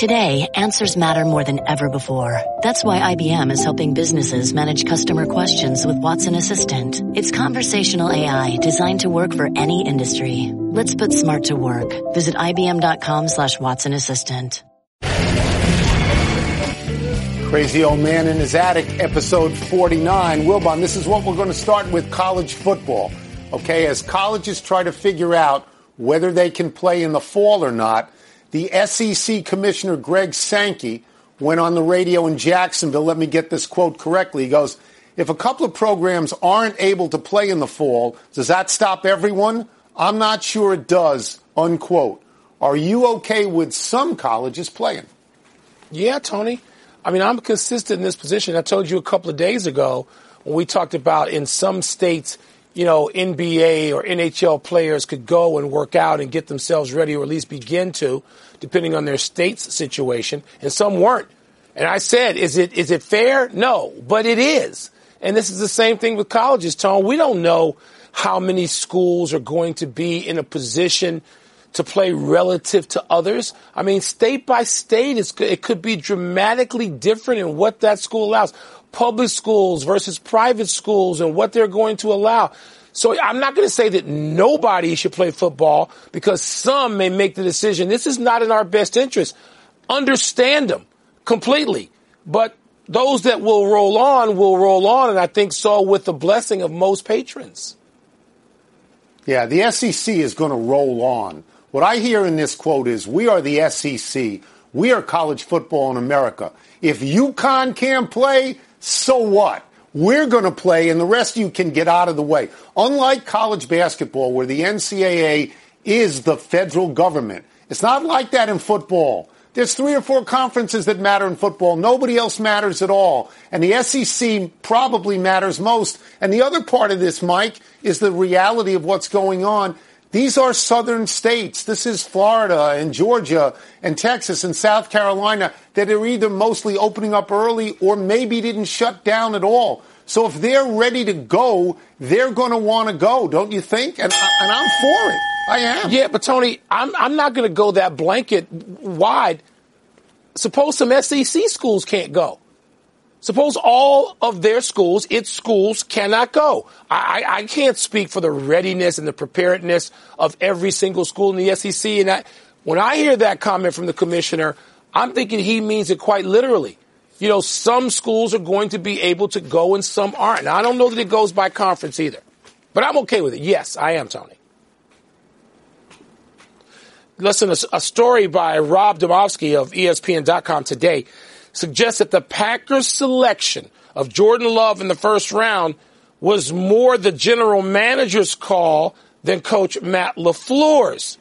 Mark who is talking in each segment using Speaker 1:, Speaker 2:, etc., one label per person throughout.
Speaker 1: Today, answers matter more than ever before. That's why IBM is helping businesses manage customer questions with Watson Assistant. It's conversational AI designed to work for any industry. Let's put smart to work. Visit IBM.com slash Watson Assistant.
Speaker 2: Crazy Old Man in His Attic, episode 49. Wilbon, this is what we're going to start with college football. Okay, as colleges try to figure out whether they can play in the fall or not, the SEC Commissioner Greg Sankey went on the radio in Jacksonville. Let me get this quote correctly. He goes, If a couple of programs aren't able to play in the fall, does that stop everyone? I'm not sure it does, unquote. Are you okay with some colleges playing?
Speaker 3: Yeah, Tony. I mean, I'm consistent in this position. I told you a couple of days ago when we talked about in some states you know, NBA or NHL players could go and work out and get themselves ready, or at least begin to, depending on their state's situation. And some weren't. And I said, is it is it fair? No, but it is. And this is the same thing with colleges, Tone. We don't know how many schools are going to be in a position to play relative to others. I mean, state by state, it could be dramatically different in what that school allows public schools versus private schools and what they're going to allow. So I'm not going to say that nobody should play football because some may make the decision. This is not in our best interest. Understand them completely. But those that will roll on will roll on. And I think so with the blessing of most patrons.
Speaker 2: Yeah, the SEC is going to roll on. What I hear in this quote is we are the SEC. We are college football in America. If UConn can't play, so what? We're going to play, and the rest of you can get out of the way. Unlike college basketball, where the NCAA is the federal government, it's not like that in football. There's three or four conferences that matter in football. Nobody else matters at all. And the SEC probably matters most. And the other part of this, Mike, is the reality of what's going on these are southern states. This is Florida and Georgia and Texas and South Carolina that are either mostly opening up early or maybe didn't shut down at all. So if they're ready to go, they're going to want to go, don't you think? And, and I'm for it. I am.
Speaker 3: Yeah, but Tony, I'm, I'm not going to go that blanket wide. Suppose some SEC schools can't go. Suppose all of their schools, its schools, cannot go. I, I can't speak for the readiness and the preparedness of every single school in the SEC. And I, when I hear that comment from the commissioner, I'm thinking he means it quite literally. You know, some schools are going to be able to go and some aren't. Now, I don't know that it goes by conference either, but I'm okay with it. Yes, I am, Tony. Listen, a, a story by Rob Demovsky of ESPN.com today suggests that the Packers' selection of Jordan Love in the first round was more the general manager's call than coach Matt LaFleur's.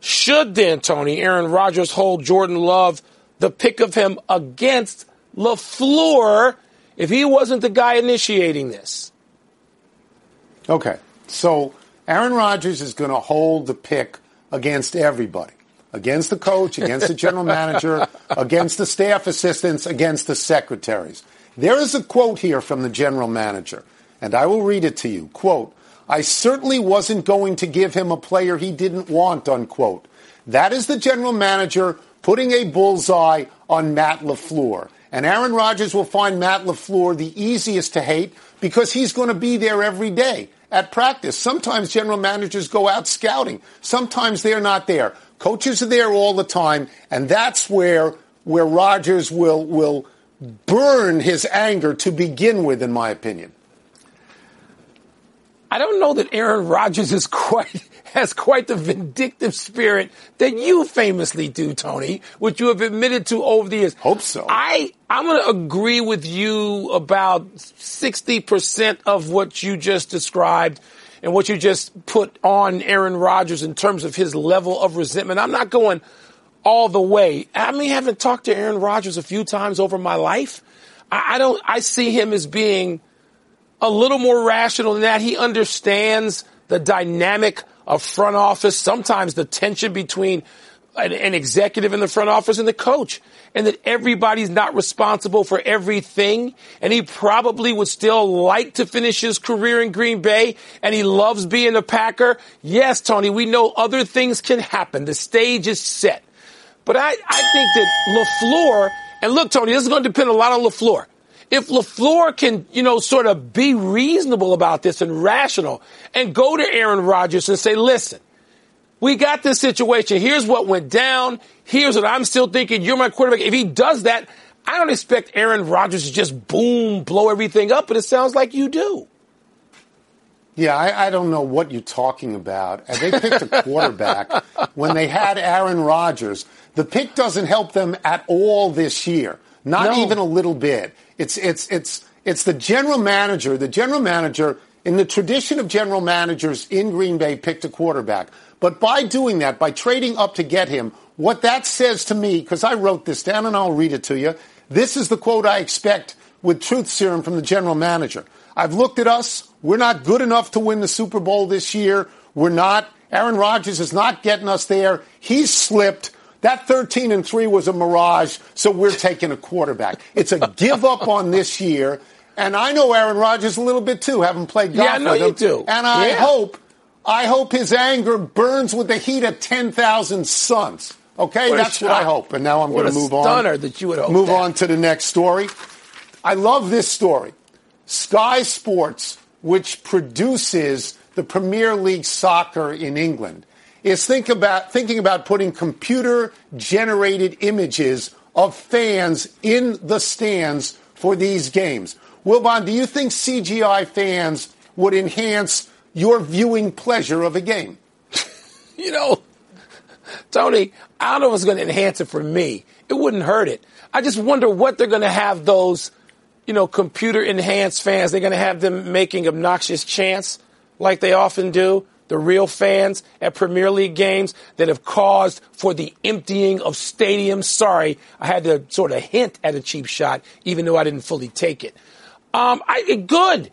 Speaker 3: Should then, Tony, Aaron Rodgers hold Jordan Love the pick of him against LaFleur if he wasn't the guy initiating this?
Speaker 2: Okay. So Aaron Rodgers is going to hold the pick against everybody against the coach, against the general manager, against the staff assistants, against the secretaries. There is a quote here from the general manager, and I will read it to you. Quote, I certainly wasn't going to give him a player he didn't want, unquote. That is the general manager putting a bullseye on Matt LaFleur. And Aaron Rodgers will find Matt LaFleur the easiest to hate because he's going to be there every day at practice. Sometimes general managers go out scouting. Sometimes they're not there. Coaches are there all the time, and that's where where Rodgers will will burn his anger to begin with, in my opinion.
Speaker 3: I don't know that Aaron Rodgers is quite has quite the vindictive spirit that you famously do, Tony, which you have admitted to over the years.
Speaker 2: Hope so.
Speaker 3: I I'm going to agree with you about sixty percent of what you just described and what you just put on Aaron Rodgers in terms of his level of resentment. I'm not going all the way. I mean, having talked to Aaron Rodgers a few times over my life, I, I don't, I see him as being a little more rational than that. He understands the dynamic of front office, sometimes the tension between an, an, executive in the front office and the coach, and that everybody's not responsible for everything. And he probably would still like to finish his career in Green Bay, and he loves being a Packer. Yes, Tony, we know other things can happen. The stage is set. But I, I think that LaFleur, and look, Tony, this is going to depend a lot on LaFleur. If LaFleur can, you know, sort of be reasonable about this and rational and go to Aaron Rodgers and say, listen, we got this situation. Here's what went down. Here's what I'm still thinking. You're my quarterback. If he does that, I don't expect Aaron Rodgers to just boom, blow everything up, but it sounds like you do.
Speaker 2: Yeah, I, I, don't know what you're talking about. They picked a quarterback when they had Aaron Rodgers. The pick doesn't help them at all this year, not no. even a little bit. It's it's it's it's the general manager. The general manager, in the tradition of general managers in Green Bay, picked a quarterback. But by doing that, by trading up to get him, what that says to me, because I wrote this down and I'll read it to you. This is the quote I expect with truth serum from the general manager. I've looked at us. We're not good enough to win the Super Bowl this year. We're not. Aaron Rodgers is not getting us there. He's slipped. That 13 and 3 was a mirage, so we're taking a quarterback. It's a give up on this year. And I know Aaron Rodgers a little bit too, having played golf
Speaker 3: yeah, I know
Speaker 2: with
Speaker 3: him.
Speaker 2: You
Speaker 3: do.
Speaker 2: And I
Speaker 3: yeah.
Speaker 2: hope I hope his anger burns with the heat of 10,000 suns. Okay,
Speaker 3: what
Speaker 2: that's what I hope. And now I'm going to move on.
Speaker 3: That you would
Speaker 2: move
Speaker 3: that.
Speaker 2: on to the next story. I love this story. Sky Sports, which produces the Premier League soccer in England, is think about, thinking about putting computer generated images of fans in the stands for these games. Wilbon, do you think CGI fans would enhance your viewing pleasure of a game?
Speaker 3: you know, Tony, I don't know if it's going to enhance it for me. It wouldn't hurt it. I just wonder what they're going to have those you know, computer enhanced fans. They're going to have them making obnoxious chants like they often do. The real fans at Premier League games that have caused for the emptying of stadiums. Sorry, I had to sort of hint at a cheap shot, even though I didn't fully take it. Um, I, good,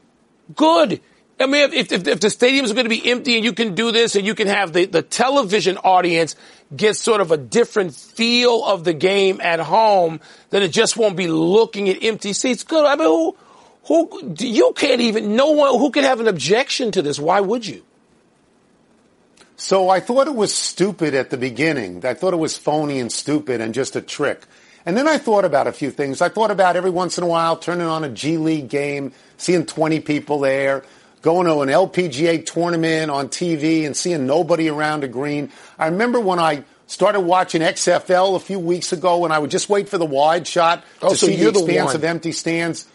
Speaker 3: good. I mean, if, if, if the stadiums are going to be empty and you can do this and you can have the, the television audience get sort of a different feel of the game at home, then it just won't be looking at empty seats. Good. I mean, who, who, you can't even, no one who can have an objection to this. Why would you?
Speaker 2: So I thought it was stupid at the beginning. I thought it was phony and stupid and just a trick. And then I thought about a few things. I thought about every once in a while turning on a G League game, seeing 20 people there going to an LPGA tournament on TV and seeing nobody around a green. I remember when I started watching XFL a few weeks ago and I would just wait for the wide shot
Speaker 3: oh,
Speaker 2: to
Speaker 3: so
Speaker 2: see the
Speaker 3: expanse
Speaker 2: the of empty stands.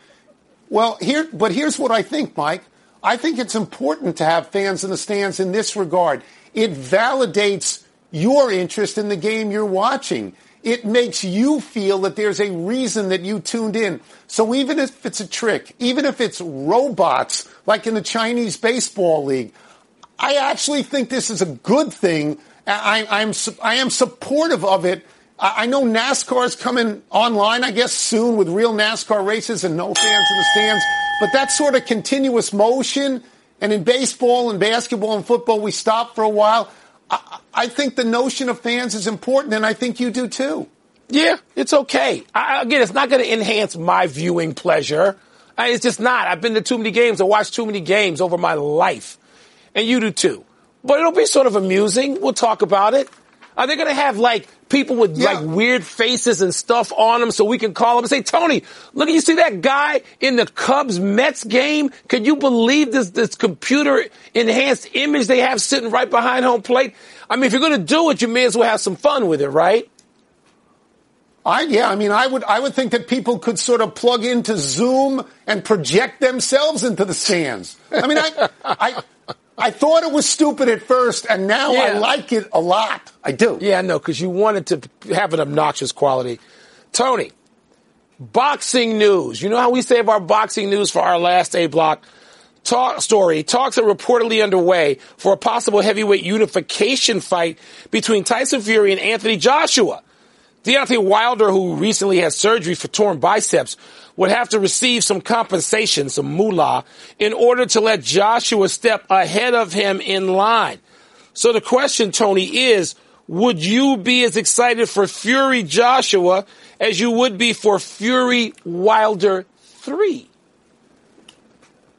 Speaker 2: Well, here, but here's what I think, Mike. I think it's important to have fans in the stands in this regard. It validates your interest in the game you're watching. It makes you feel that there's a reason that you tuned in. So even if it's a trick, even if it's robots like in the Chinese baseball league, I actually think this is a good thing. I, I'm, I am supportive of it. I know NASCAR is coming online, I guess, soon with real NASCAR races and no fans in the stands. But that sort of continuous motion, and in baseball and basketball and football, we stop for a while. I, I think the notion of fans is important, and I think you do too.
Speaker 3: Yeah, it's okay. I, again, it's not going to enhance my viewing pleasure. I, it's just not. I've been to too many games. I watched too many games over my life, and you do too. But it'll be sort of amusing. We'll talk about it. Are they going to have like people with yeah. like weird faces and stuff on them so we can call them and say, Tony, look, you see that guy in the Cubs Mets game? Can you believe this, this computer enhanced image they have sitting right behind home plate? I mean, if you're going to do it, you may as well have some fun with it, right?
Speaker 2: I, yeah, I mean, I would, I would think that people could sort of plug into Zoom and project themselves into the stands. I mean, I, I, I thought it was stupid at first, and now yeah. I like it a lot. I do.
Speaker 3: Yeah, I know, because you wanted to have an obnoxious quality. Tony, boxing news. You know how we save our boxing news for our last A block? Talk story. Talks are reportedly underway for a possible heavyweight unification fight between Tyson Fury and Anthony Joshua. Deontay Wilder, who recently had surgery for torn biceps, would have to receive some compensation, some moolah, in order to let Joshua step ahead of him in line. So the question, Tony, is would you be as excited for Fury Joshua as you would be for Fury Wilder 3?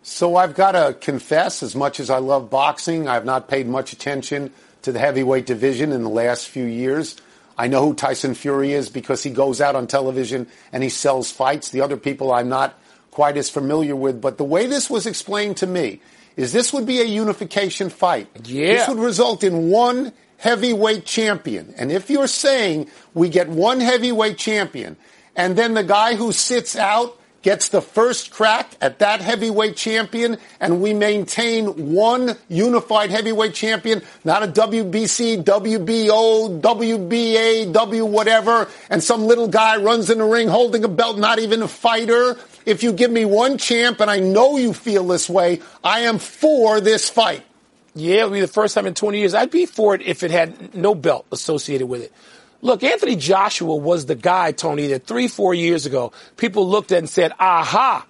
Speaker 2: So I've got to confess, as much as I love boxing, I've not paid much attention to the heavyweight division in the last few years. I know who Tyson Fury is because he goes out on television and he sells fights. The other people I'm not quite as familiar with. But the way this was explained to me is this would be a unification fight.
Speaker 3: Yeah.
Speaker 2: This would result in one heavyweight champion. And if you're saying we get one heavyweight champion and then the guy who sits out gets the first crack at that heavyweight champion and we maintain one unified heavyweight champion, not a WBC, WBO, WBA, W whatever, and some little guy runs in the ring holding a belt, not even a fighter. If you give me one champ, and I know you feel this way, I am for this fight.
Speaker 3: Yeah, it would be the first time in 20 years. I'd be for it if it had no belt associated with it. Look, Anthony Joshua was the guy, Tony, that three, four years ago, people looked at and said, aha,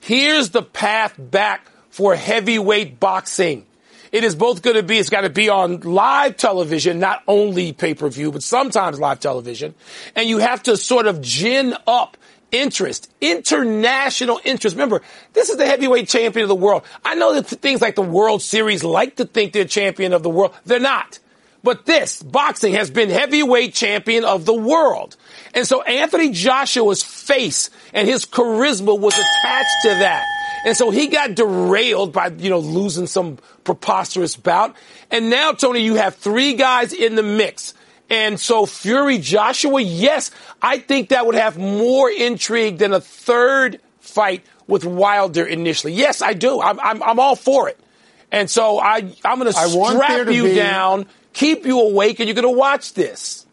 Speaker 3: here's the path back for heavyweight boxing. It is both going to be, it's got to be on live television, not only pay-per-view, but sometimes live television. And you have to sort of gin up interest, international interest. Remember, this is the heavyweight champion of the world. I know that things like the World Series like to think they're champion of the world. They're not. But this, boxing, has been heavyweight champion of the world. And so Anthony Joshua's face and his charisma was attached to that. And so he got derailed by, you know, losing some preposterous bout. And now, Tony, you have three guys in the mix. And so Fury Joshua, yes, I think that would have more intrigue than a third fight with Wilder initially. Yes, I do. I'm, I'm, I'm all for it. And so I, I'm going to strap you be, down, keep you awake, and you're going to watch this.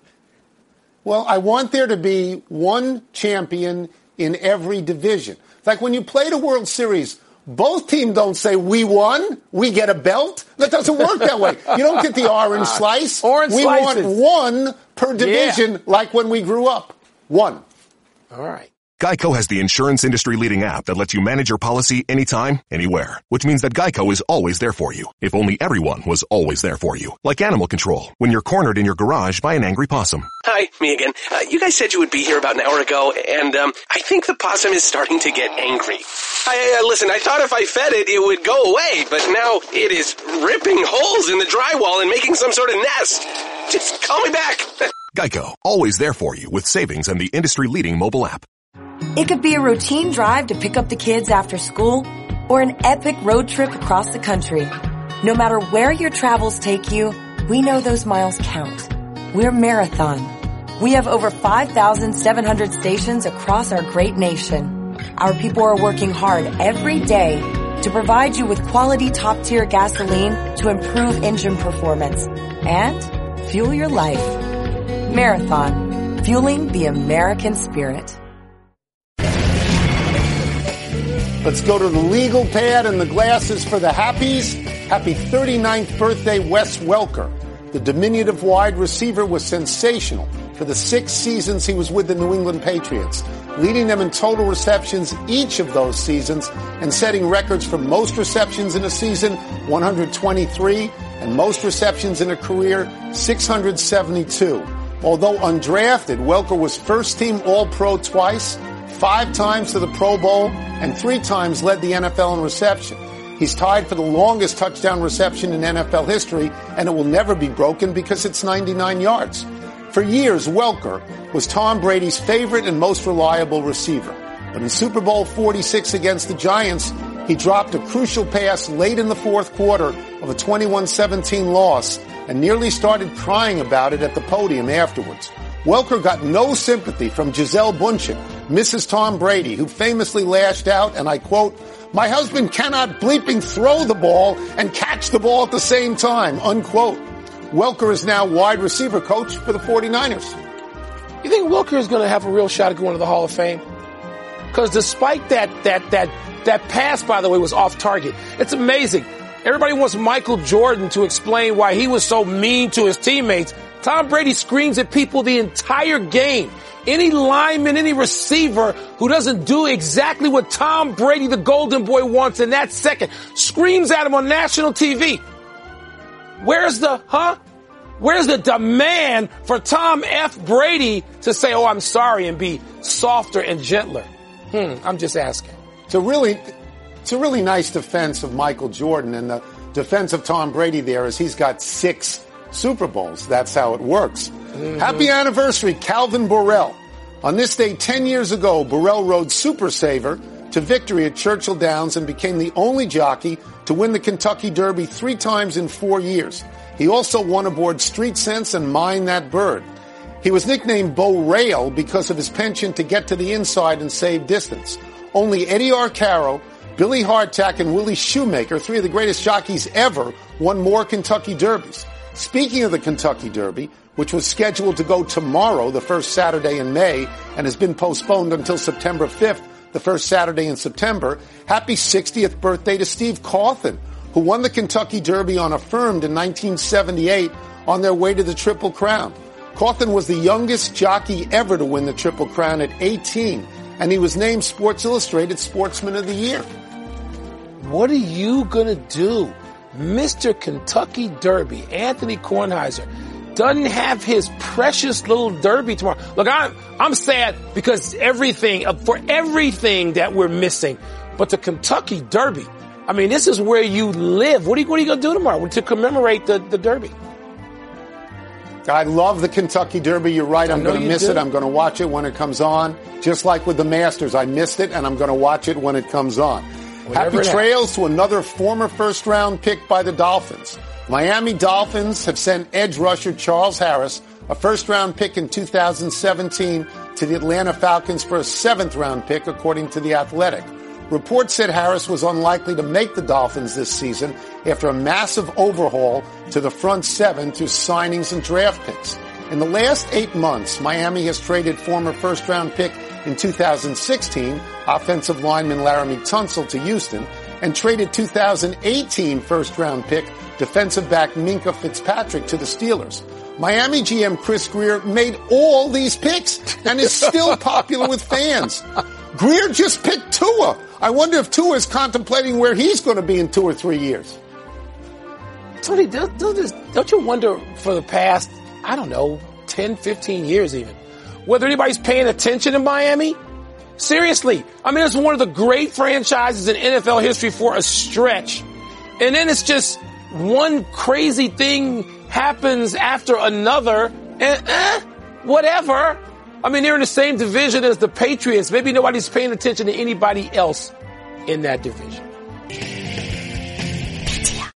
Speaker 2: Well, I want there to be one champion in every division. Like when you play the World Series, both teams don't say we won, we get a belt. That doesn't work that way. You don't get the orange slice.
Speaker 3: Orange
Speaker 2: we
Speaker 3: slices.
Speaker 2: want one per division,
Speaker 3: Yeah.
Speaker 2: like when we grew up. One.
Speaker 3: All right.
Speaker 4: Geico has the insurance industry leading app that lets you manage your policy anytime, anywhere. Which means that Geico is always there for you. If only everyone was always there for you. Like animal control, when you're cornered in your garage by an angry possum.
Speaker 5: Hi, me again. Uh, you guys said you would be here about an hour ago, and um, I think the possum is starting to get angry. I, uh, listen, I thought if I fed it, it would go away, but now it is ripping holes in the drywall and making some sort of nest. Just call me back.
Speaker 4: Geico, always there for you with savings and the industry leading mobile app.
Speaker 6: It could be a routine drive to pick up the kids after school or an epic road trip across the country. No matter where your travels take you, we know those miles count. We're Marathon. We have over 5,700 stations across our great nation. Our people are working hard every day to provide you with quality top tier gasoline to improve engine performance and fuel your life. Marathon, fueling the American spirit.
Speaker 2: Let's go to the legal pad and the glasses for the happies. Happy 39th birthday, Wes Welker. The diminutive wide receiver was sensational for the six seasons he was with the New England Patriots, leading them in total receptions each of those seasons and setting records for most receptions in a season, 123, and most receptions in a career, 672. Although undrafted, Welker was first team All Pro twice, five times to the Pro Bowl, and three times led the NFL in reception. He's tied for the longest touchdown reception in NFL history, and it will never be broken because it's 99 yards. For years, Welker was Tom Brady's favorite and most reliable receiver. But in Super Bowl 46 against the Giants, he dropped a crucial pass late in the fourth quarter of a 21-17 loss and nearly started crying about it at the podium afterwards. Welker got no sympathy from Gisele Bundchen, Mrs. Tom Brady, who famously lashed out, and I quote, my husband cannot bleeping throw the ball and catch the ball at the same time, unquote. Welker is now wide receiver coach for the 49ers.
Speaker 3: You think Welker is going to have a real shot at going to the Hall of Fame? Because despite that, that, that, that pass, by the way, was off target. It's amazing. Everybody wants Michael Jordan to explain why he was so mean to his teammates. Tom Brady screams at people the entire game. Any lineman, any receiver who doesn't do exactly what Tom Brady, the golden boy, wants in that second, screams at him on national TV. Where's the, huh? Where's the demand for Tom F. Brady to say, oh, I'm sorry and be softer and gentler? Hmm, I'm just asking.
Speaker 2: A really, it's a really nice defense of Michael Jordan, and the defense of Tom Brady there is he's got six Super Bowls. That's how it works. Mm-hmm. Happy anniversary, Calvin Borel. On this day 10 years ago, Borel rode Super Saver to victory at Churchill Downs and became the only jockey to win the Kentucky Derby three times in four years. He also won aboard Street Sense and Mine That Bird. He was nicknamed Bo Rail because of his penchant to get to the inside and save distance. Only Eddie Arcaro, Billy Hartack, and Willie Shoemaker, three of the greatest jockeys ever, won more Kentucky Derbies. Speaking of the Kentucky Derby, which was scheduled to go tomorrow, the first Saturday in May, and has been postponed until September 5th, the first Saturday in September. Happy 60th birthday to Steve Cauthen, who won the Kentucky Derby on Affirmed in 1978 on their way to the Triple Crown. Cauthen was the youngest jockey ever to win the Triple Crown at 18, and he was named Sports Illustrated Sportsman of the Year.
Speaker 3: What are you going to do? Mr. Kentucky Derby, Anthony Kornheiser, doesn't have his precious little derby tomorrow. Look, I'm, I'm sad because everything, uh, for everything that we're missing, but the Kentucky Derby, I mean, this is where you live. What are you, what are you going to do tomorrow to commemorate the, the Derby?
Speaker 2: I love the Kentucky Derby. You're right. I'm going to miss do. it. I'm going to watch it when it comes on. Just like with the Masters, I missed it and I'm going to watch it when it comes on. Whenever Happy trails to another former first round pick by the Dolphins. Miami Dolphins have sent edge rusher Charles Harris, a first round pick in 2017, to the Atlanta Falcons for a seventh round pick, according to The Athletic. Reports said Harris was unlikely to make the Dolphins this season after a massive overhaul to the front seven through signings and draft picks. In the last eight months, Miami has traded former first round pick in 2016, offensive lineman Laremy Tunsil to Houston, and traded 2018 first round pick defensive back Minkah Fitzpatrick to the Steelers. Miami GM Chris Grier made all these picks and is still popular with fans. Grier just picked Tua. I wonder if Tua is contemplating where he's going to be in two or three years.
Speaker 3: Tony, don't, don't you wonder for the past, I don't know, 10, 15 years even, whether anybody's paying attention in Miami? Seriously. I mean, it's one of the great franchises in NFL history for a stretch. And then it's just one crazy thing happens after another, and eh, whatever. I mean, they're in the same division as the Patriots. Maybe nobody's paying attention to anybody else in that division.